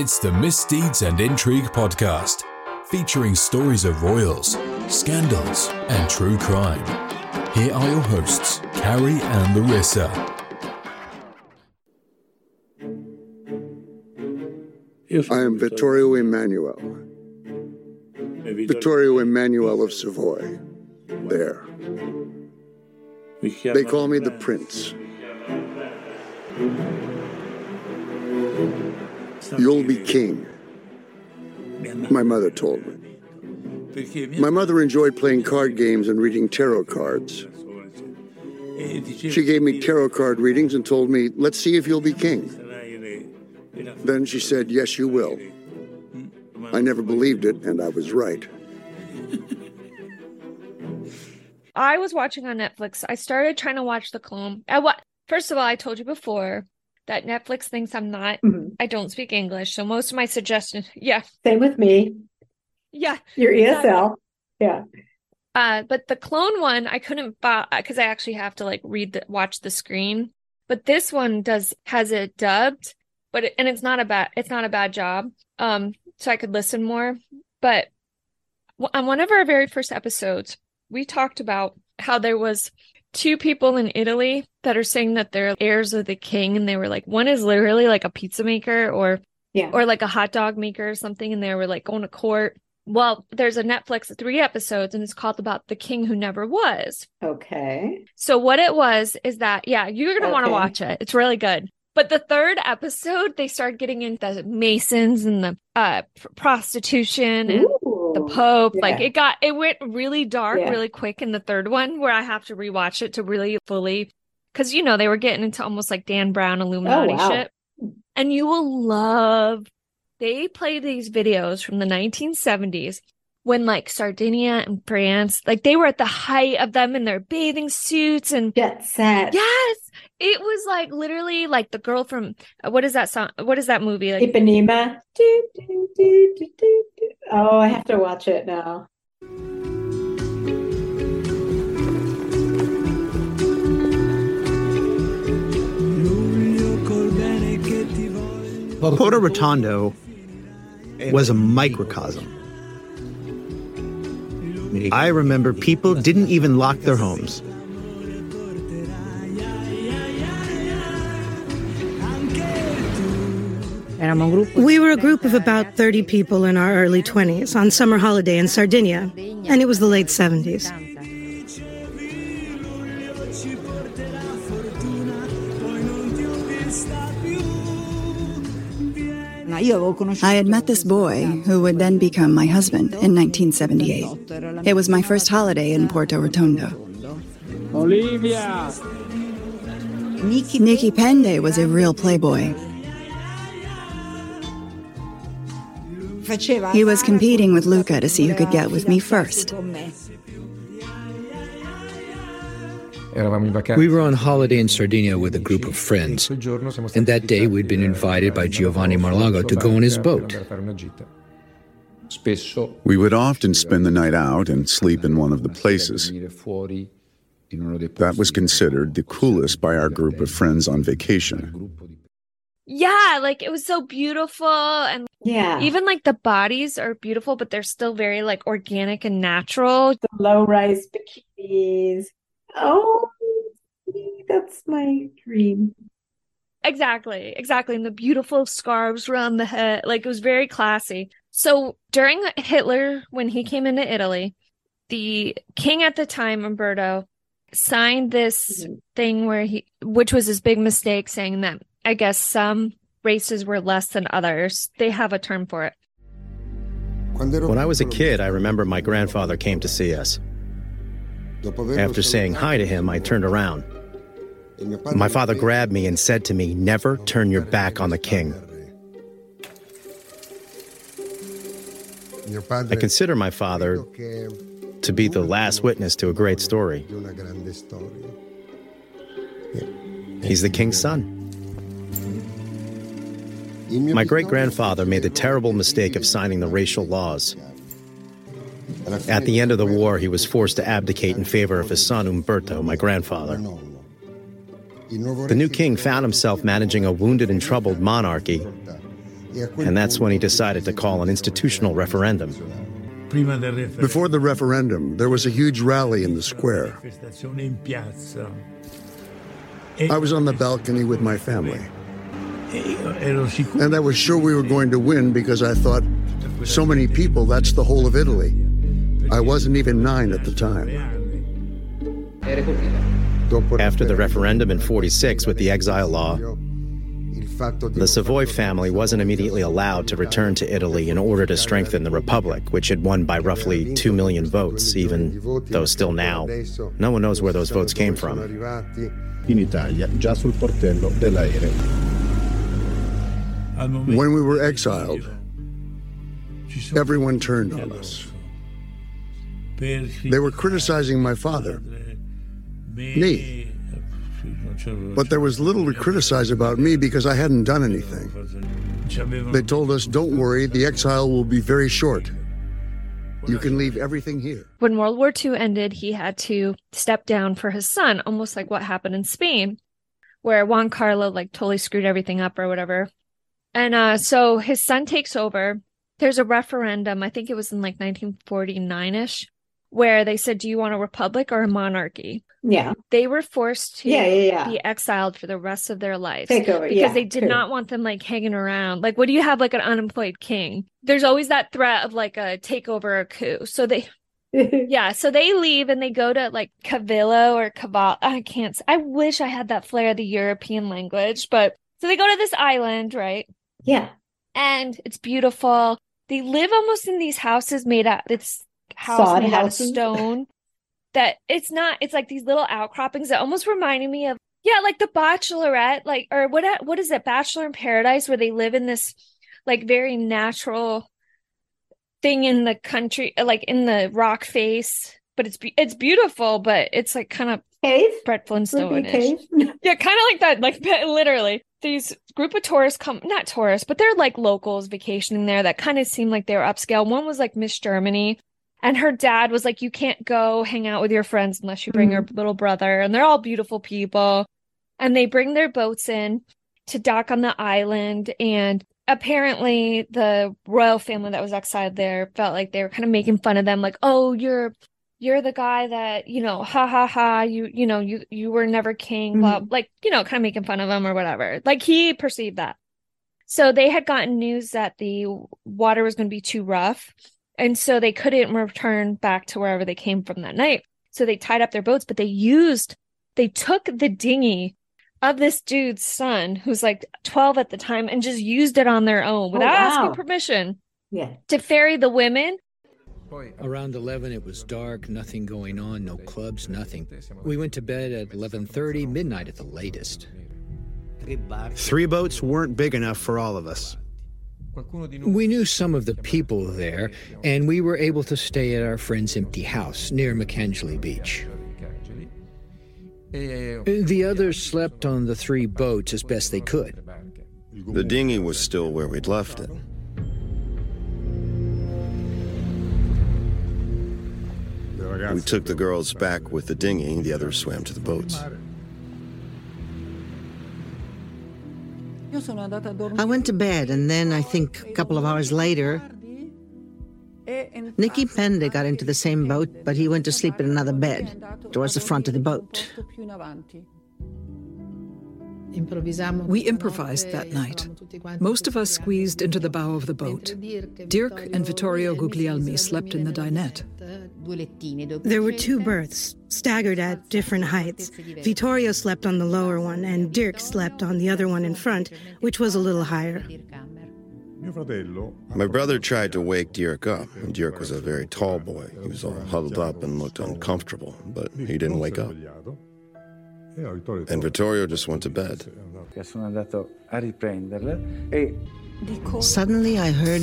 It's the Misdeeds and Intrigue podcast, featuring stories of royals, scandals, and true crime. Here are your hosts, Carrie and Larissa. I am Vittorio Emanuele. Vittorio Emanuele of Savoy. There. They call me the Prince. You'll be king, my mother told me. My mother enjoyed playing card games and reading tarot cards. She gave me tarot card readings and told me, let's see if you'll be king. Then she said, yes, you will. I never believed it, and I was right. I was watching on Netflix. I started trying to watch The Clone. I what? First of all, I told you before that Netflix thinks I'm not. Mhm. I don't speak English, so most of my suggestions, yeah, Same with me. yeah. Your Exactly. ESL. Yeah. Uh, but the clone one, I couldn't buy because I actually have to like read the watch the screen. But this one does has it dubbed, but it, and it's not a bad it's not a bad job. Um, so I could listen more. But on one of our very first episodes, we talked about how there was two people in Italy that are saying that they're heirs of the king, and they were like, one is literally like a pizza maker or Yeah. or like a hot dog maker or something, and they were like going to court. Well, there's a Netflix three episodes, and it's called about the king who never was. Okay. So what it was is that yeah, you're gonna want to watch it. It's really good. But the third episode, they start getting into the Masons and the uh pr- prostitution and The Pope. Like it got it went really dark Yeah. really quick in the third one, where I have to rewatch it to really fully because you know they were getting into almost like Dan Brown Illuminati Oh, wow. shit. And you will love they play these videos from the 1970s when like Sardinia and France, like they were at the height of them in their bathing suits and Jet set. yes, it was like literally like the girl from uh, what is that song? What is that movie? Like Ipanema. Do, do, do, do, do, do. Oh, I have to watch it now. Porto Rotondo was a microcosm. I remember people didn't even lock their homes. We were a group of about 30 people in our early 20s on summer holiday in Sardinia, and it was the late 70s. I had met this boy who would then become my husband in 1978. It was my first holiday in Porto Rotondo. Olivia! Nicky Pende was a real playboy. He was competing with Luca to see who could get with me first. We were on holiday in Sardinia with a group of friends, and that day we'd been invited by Giovanni Malagò to go on his boat. We would often spend the night out and sleep in one of the places. That was considered the coolest by our group of friends on vacation. yeah, like it was so beautiful and Yeah. even like the bodies are beautiful, but they're still very like organic and natural. the low rise bikinis. Oh, that's my dream. Exactly, exactly. And the beautiful scarves around the head. Like it was very classy. So during Hitler, when he came into Italy, the king at the time, Umberto, signed this Mhm. thing where he, which was his big mistake, saying that I guess some races were less than others. They have a term for it. When I was a kid, I remember my grandfather came to see us. After saying hi to him, I turned around. My father grabbed me and said to me, Never turn your back on the king. I consider my father to be the last witness to a great story. He's the king's son. My great grandfather made the terrible mistake of signing the racial laws. At the end of the war, he was forced to abdicate in favor of his son Umberto, my grandfather. The new king found himself managing a wounded and troubled monarchy And that's when he decided to call an institutional referendum. Before the referendum, there was a huge rally in the square. I was on the balcony with my family. And I was sure we were going to win because I thought, so many people, that's the whole of Italy. I wasn't even nine at the time. After the referendum in 46 with the exile law, the Savoy family wasn't immediately allowed to return to Italy in order to strengthen the Republic, which had won by roughly 2 million votes, even though still now, no one knows where those votes came from. In Italia, già sul portello dell'aereo. When we were exiled, everyone turned on us. They were criticizing my father, me. But there was little to criticize about me because I hadn't done anything. They told us, don't worry, the exile will be very short. You can leave everything here. When World War II ended, he had to step down for his son, almost like what happened in Spain, where Juan Carlo like totally screwed everything up or whatever. And uh, so his son takes over. There's a referendum, I think it was in like 1949 ish, where they said, Do you want a republic or a monarchy? Yeah. They were forced to Yeah, yeah, yeah. be exiled for the rest of their lives. Take over, Because they did true. not want them like hanging around. Like, what do you have like an unemployed king? There's always that threat of like a takeover or coup. So they yeah, so they leave and they go to like Cavillo or Caval. I can't. I wish I had that flair of the European language, but so they go to this island, right? Yeah. And it's beautiful. They live almost in these houses made out. It's house Sod made houses? out of stone. That it's not. It's like these little outcroppings that almost reminded me of yeah, like the Bachelorette, like or what? What is it? Bachelor in Paradise, where they live in this like very natural thing in the country, like in the rock face. But it's be- it's beautiful, but it's like kind of cave, Brett Would be Flintstone cave. Yeah, kind of like that. Like literally, these group of tourists come, not tourists, but they're like locals vacationing there that kind of seemed like they were upscale. One was like Miss Germany, and her dad was like, "You can't go hang out with your friends unless you bring your mm-hmm. little brother." And they're all beautiful people, and they bring their boats in to dock on the island and apparently the royal family that was exiled there felt like they were kind of making fun of them like oh you're you're the guy that you know ha ha ha you you know you you were never king blah mm-hmm. like you know kind of making fun of him or whatever like he perceived that so they had gotten news that the water was going to be too rough and so they couldn't return back to wherever they came from that night so they tied up their boats but they used they took the dinghy of this dude's son who's like 12 at the time and just used it on their own oh, without wow. asking permission Yeah. to ferry the women Around 11 it was dark, nothing going on, no clubs, nothing. We went to bed at 11:30, midnight at the latest. Three boats weren't big enough for all of us. We knew some of the people there, and we were able to stay at our friend's empty house near McKangley Beach. The others slept on the three boats as best they could. The dinghy was still where we'd left it. We took the girls back with the dinghy, the others swam to the boats. I went to bed, and then I think a couple of hours later, Nicky Pende got into the same boat, but he went to sleep in another bed towards the front of the boat. We improvised that night. Most of us squeezed into the bow of the boat. Dirk and Vittorio Guglielmi slept in the dinette. There were two berths, staggered at different heights. Vittorio slept on the lower one, and Dirk slept on the other one in front, which was a little higher. My brother tried to wake Dirk up. and Dirk was a very tall boy. He was all huddled up and looked uncomfortable, but he didn't wake up. And Vittorio just went to bed. Sono andato a riprenderle Suddenly, I heard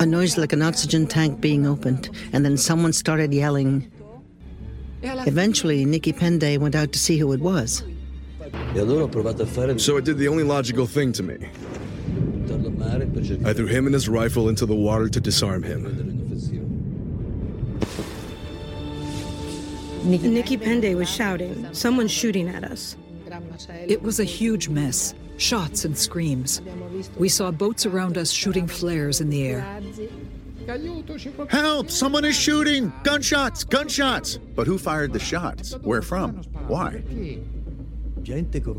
a noise like an oxygen tank being opened, and then someone started yelling. Eventually, Nicky Pende went out to see who it was. So I did the only logical thing to me. I threw him and his rifle into the water to disarm him. Nicky Pende was shouting, someone's shooting at us. It was a huge mess shots and screams. We saw boats around us shooting flares in the air. Help! Someone is shooting! Gunshots! Gunshots! But who fired the shots? Where from? Why?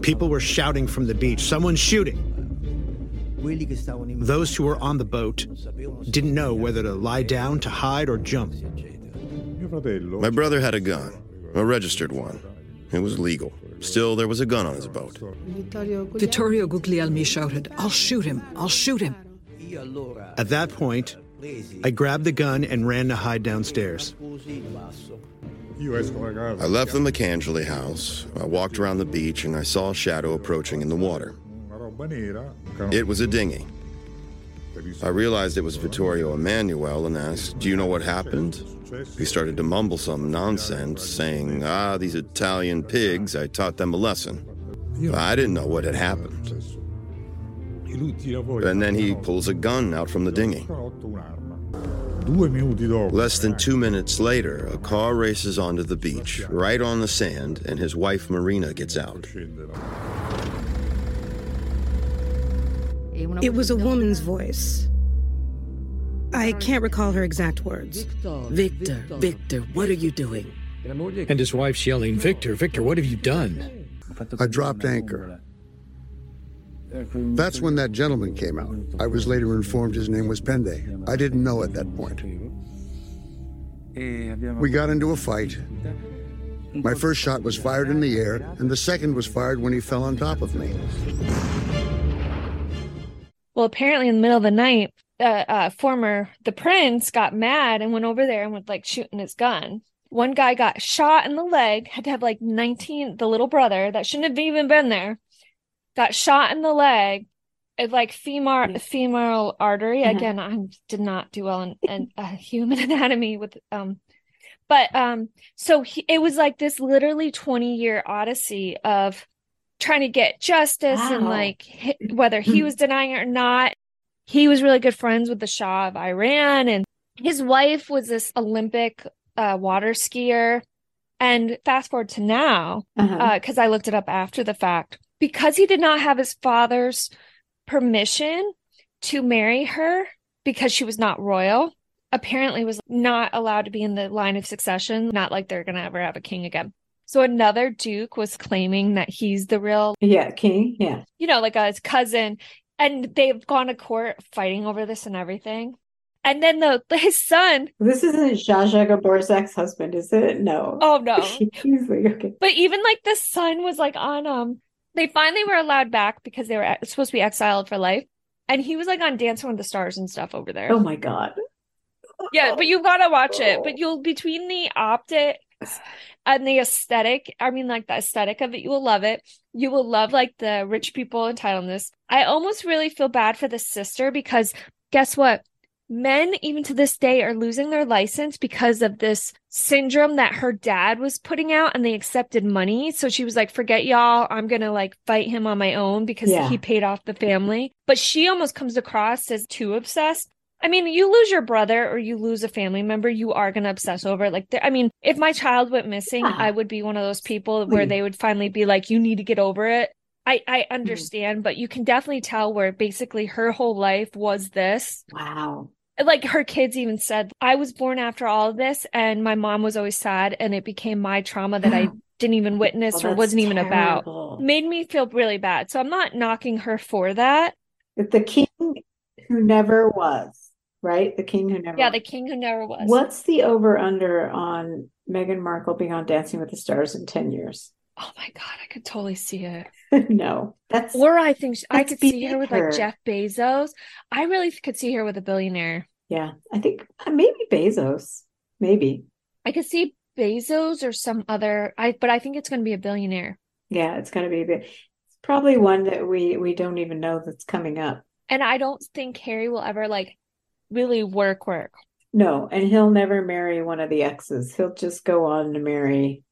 People were shouting from the beach, someone's shooting. Those who were on the boat didn't know whether to lie down, to hide, or jump. My brother had a gun, a registered one. It was legal. Still, there was a gun on his boat. Vittorio Guglielmi shouted, I'll shoot him! I'll shoot him! At that point, I grabbed the gun and ran to hide downstairs. I left the McAngeli house. I walked around the beach and I saw a shadow approaching in the water. It was a dinghy. I realized it was Vittorio Emanuele and asked, Do you know what happened? He started to mumble some nonsense, saying, Ah, these Italian pigs, I taught them a lesson. I didn't know what had happened. And then he pulls a gun out from the dinghy. Less than two minutes later, a car races onto the beach, right on the sand, and his wife Marina gets out. It was a woman's voice. I can't recall her exact words. Victor, Victor, what are you doing? And his wife's yelling, Victor, Victor, what have you done? I dropped anchor. That's when that gentleman came out. I was later informed his name was Pende. I didn't know at that point. We got into a fight. My first shot was fired in the air, and the second was fired when he fell on top of me. Well, apparently, in the middle of the night, uh, uh, former the prince got mad and went over there and was like shooting his gun. One guy got shot in the leg, had to have like 19, the little brother that shouldn't have even been there got shot in the leg it's like femur femoral artery uh-huh. again i did not do well in, in uh, human anatomy with um but um so he, it was like this literally 20 year odyssey of trying to get justice wow. and like whether he hmm. was denying it or not he was really good friends with the shah of iran and his wife was this olympic uh, water skier and fast forward to now because uh-huh. uh, i looked it up after the fact because he did not have his father's permission to marry her because she was not royal apparently was not allowed to be in the line of succession not like they're going to ever have a king again so another duke was claiming that he's the real yeah king yeah you know like a, his cousin and they've gone to court fighting over this and everything and then the his son. This isn't Zsa Zsa Gabor's ex-husband, is it? No. Oh no. He's like, okay. But even like the son was like on um they finally were allowed back because they were supposed to be exiled for life. And he was like on Dancing with the Stars and stuff over there. Oh my God. Yeah, but you gotta watch it. But you'll between the optics and the aesthetic, I mean like the aesthetic of it, you will love it. You will love like the rich people entitledness. I almost really feel bad for the sister because guess what? men even to this day are losing their license because of this syndrome that her dad was putting out and they accepted money so she was like forget y'all i'm gonna like fight him on my own because yeah. he paid off the family but she almost comes across as too obsessed I mean, you lose your brother or you lose a family member, you are going to obsess over it. Like, I mean, if my child went missing, yeah. I would be one of those people where they would finally be like, you need to get over it. I, I mm-hmm. understand, mm. but you can definitely tell where basically her whole life was this. Wow like her kids even said i was born after all of this and my mom was always sad and it became my trauma that i didn't even witness oh, or wasn't even about made me feel really bad so i'm not knocking her for that the king who never was right? The king who never yeah the king who never was. What's the over under on meghan markle being on dancing with the stars in 10 years? Oh my god i could totally see it. No that's or i think she, i could see her with her. like jeff bezos. I really could see her with a billionaire. Yeah i think uh, maybe bezos maybe. I could see bezos or some other i but i think it's going to be a billionaire. Yeah it's going to be it's probably one that we we don't even know that's coming up. And i don't think harry will ever like really work work no and he'll never marry one of the exes he'll just go on to marry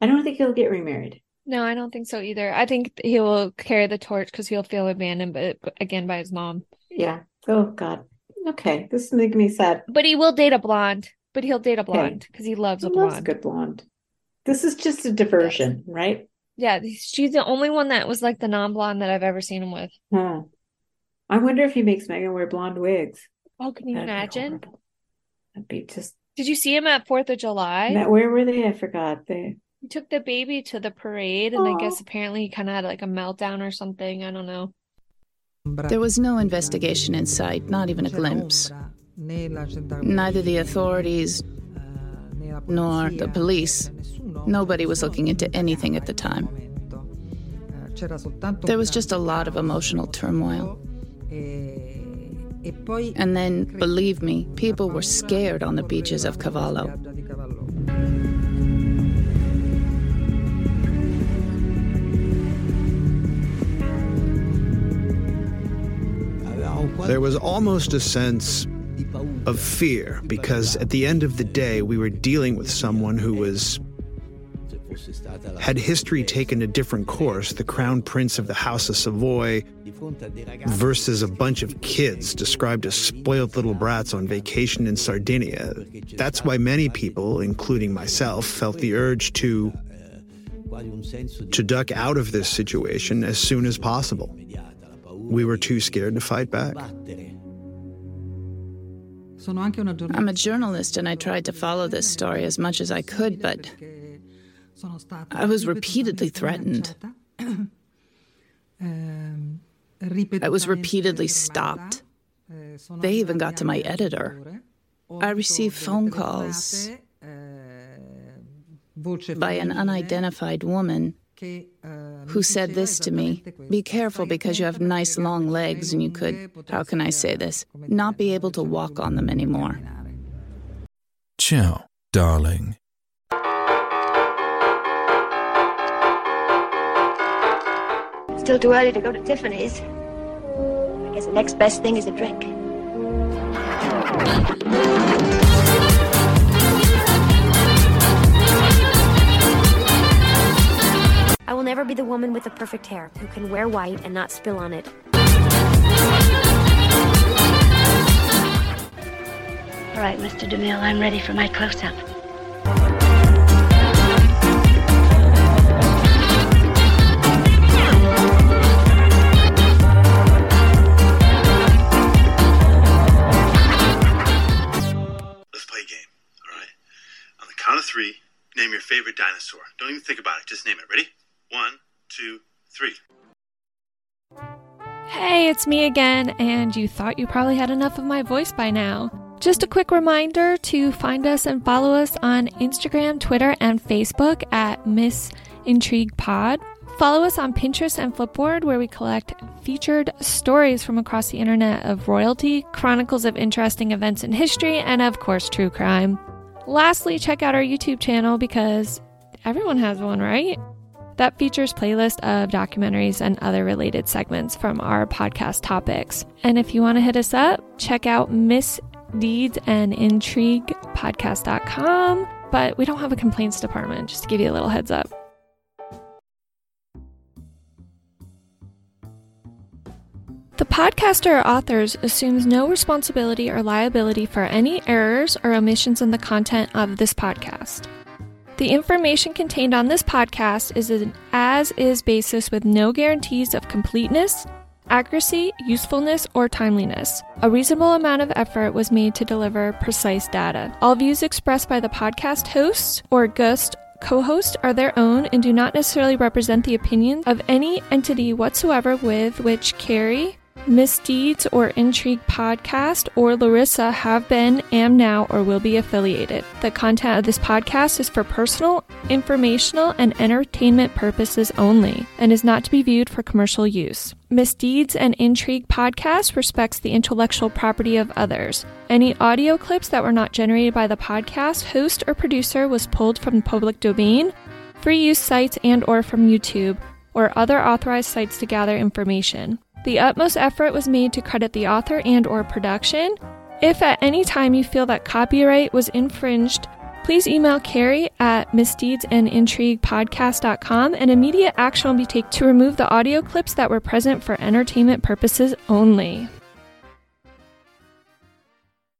I don't think he'll get remarried. No, I don't think so either. I think he will carry the torch because he'll feel abandoned, but again by his mom. Yeah. Oh God. Okay, this is making me sad. But he will date a blonde. But he'll date a blonde because he loves he a blonde. Loves a good blonde. This is just a diversion, right? Yeah, she's the only one that was like the non-blonde that I've ever seen him with. Huh. I wonder if he makes Meghan wear blonde wigs. Oh, can you That'd imagine? horrible. That'd be just. Did you see him at Fourth of July? That, where were they? I forgot. They. He took the baby to the parade, and I guess apparently he kind of had like a meltdown or something. I don't know. There was no investigation in sight, not even a glimpse. Neither the authorities nor the police. Nobody was looking into anything at the time. There was just a lot of emotional turmoil. And then, believe me, people were scared on the beaches of Cavallo. There was almost a sense of fear because at the end of the day, we were dealing with someone who was. Had history taken a different course, the crown prince of the House of Savoy versus a bunch of kids described as spoiled little brats on vacation in Sardinia, that's why many people, including myself, felt the urge to to duck out of this situation as soon as possible. We were too scared to fight back. I'm a journalist and I tried to follow this story as much as I could, but I was repeatedly threatened. Um, I was repeatedly stopped. They even got to my editor. I received phone calls by an unidentified woman who said this to me Be careful because you have nice long legs and you could, how can I say this, not be able to walk on them anymore. Ciao, darling. Still too early to go to Tiffany's. I guess the next best thing is a drink. I will never be the woman with the perfect hair who can wear white and not spill on it. All right, Mr. DeMille, I'm ready for my close up. Favorite dinosaur. Don't even think about it, just name it. Ready? One, two, three. Hey, it's me again, and you thought you probably had enough of my voice by now. Just a quick reminder to find us and follow us on Instagram, Twitter, and Facebook at Miss Intrigue Pod. Follow us on Pinterest and Flipboard, where we collect featured stories from across the internet of royalty, chronicles of interesting events in history, and of course, true crime. Lastly, check out our YouTube channel because everyone has one, right? That features playlist of documentaries and other related segments from our podcast topics. And if you want to hit us up, check out Miss Deeds and Intrigue podcast.com. But we don't have a complaints department, just to give you a little heads up. The podcaster or authors assumes no responsibility or liability for any errors or omissions in the content of this podcast. The information contained on this podcast is an as is basis with no guarantees of completeness, accuracy, usefulness, or timeliness. A reasonable amount of effort was made to deliver precise data. All views expressed by the podcast hosts or guest co host are their own and do not necessarily represent the opinions of any entity whatsoever with which Carrie, Misdeeds or Intrigue podcast or Larissa have been, am now, or will be affiliated. The content of this podcast is for personal, informational, and entertainment purposes only and is not to be viewed for commercial use. Misdeeds and Intrigue podcast respects the intellectual property of others. Any audio clips that were not generated by the podcast host or producer was pulled from the public domain, free use sites and or from YouTube or other authorized sites to gather information. The utmost effort was made to credit the author and or production. If at any time you feel that copyright was infringed, please email Carrie at misdeedsandintriguepodcast.com and immediate action will be taken to remove the audio clips that were present for entertainment purposes only.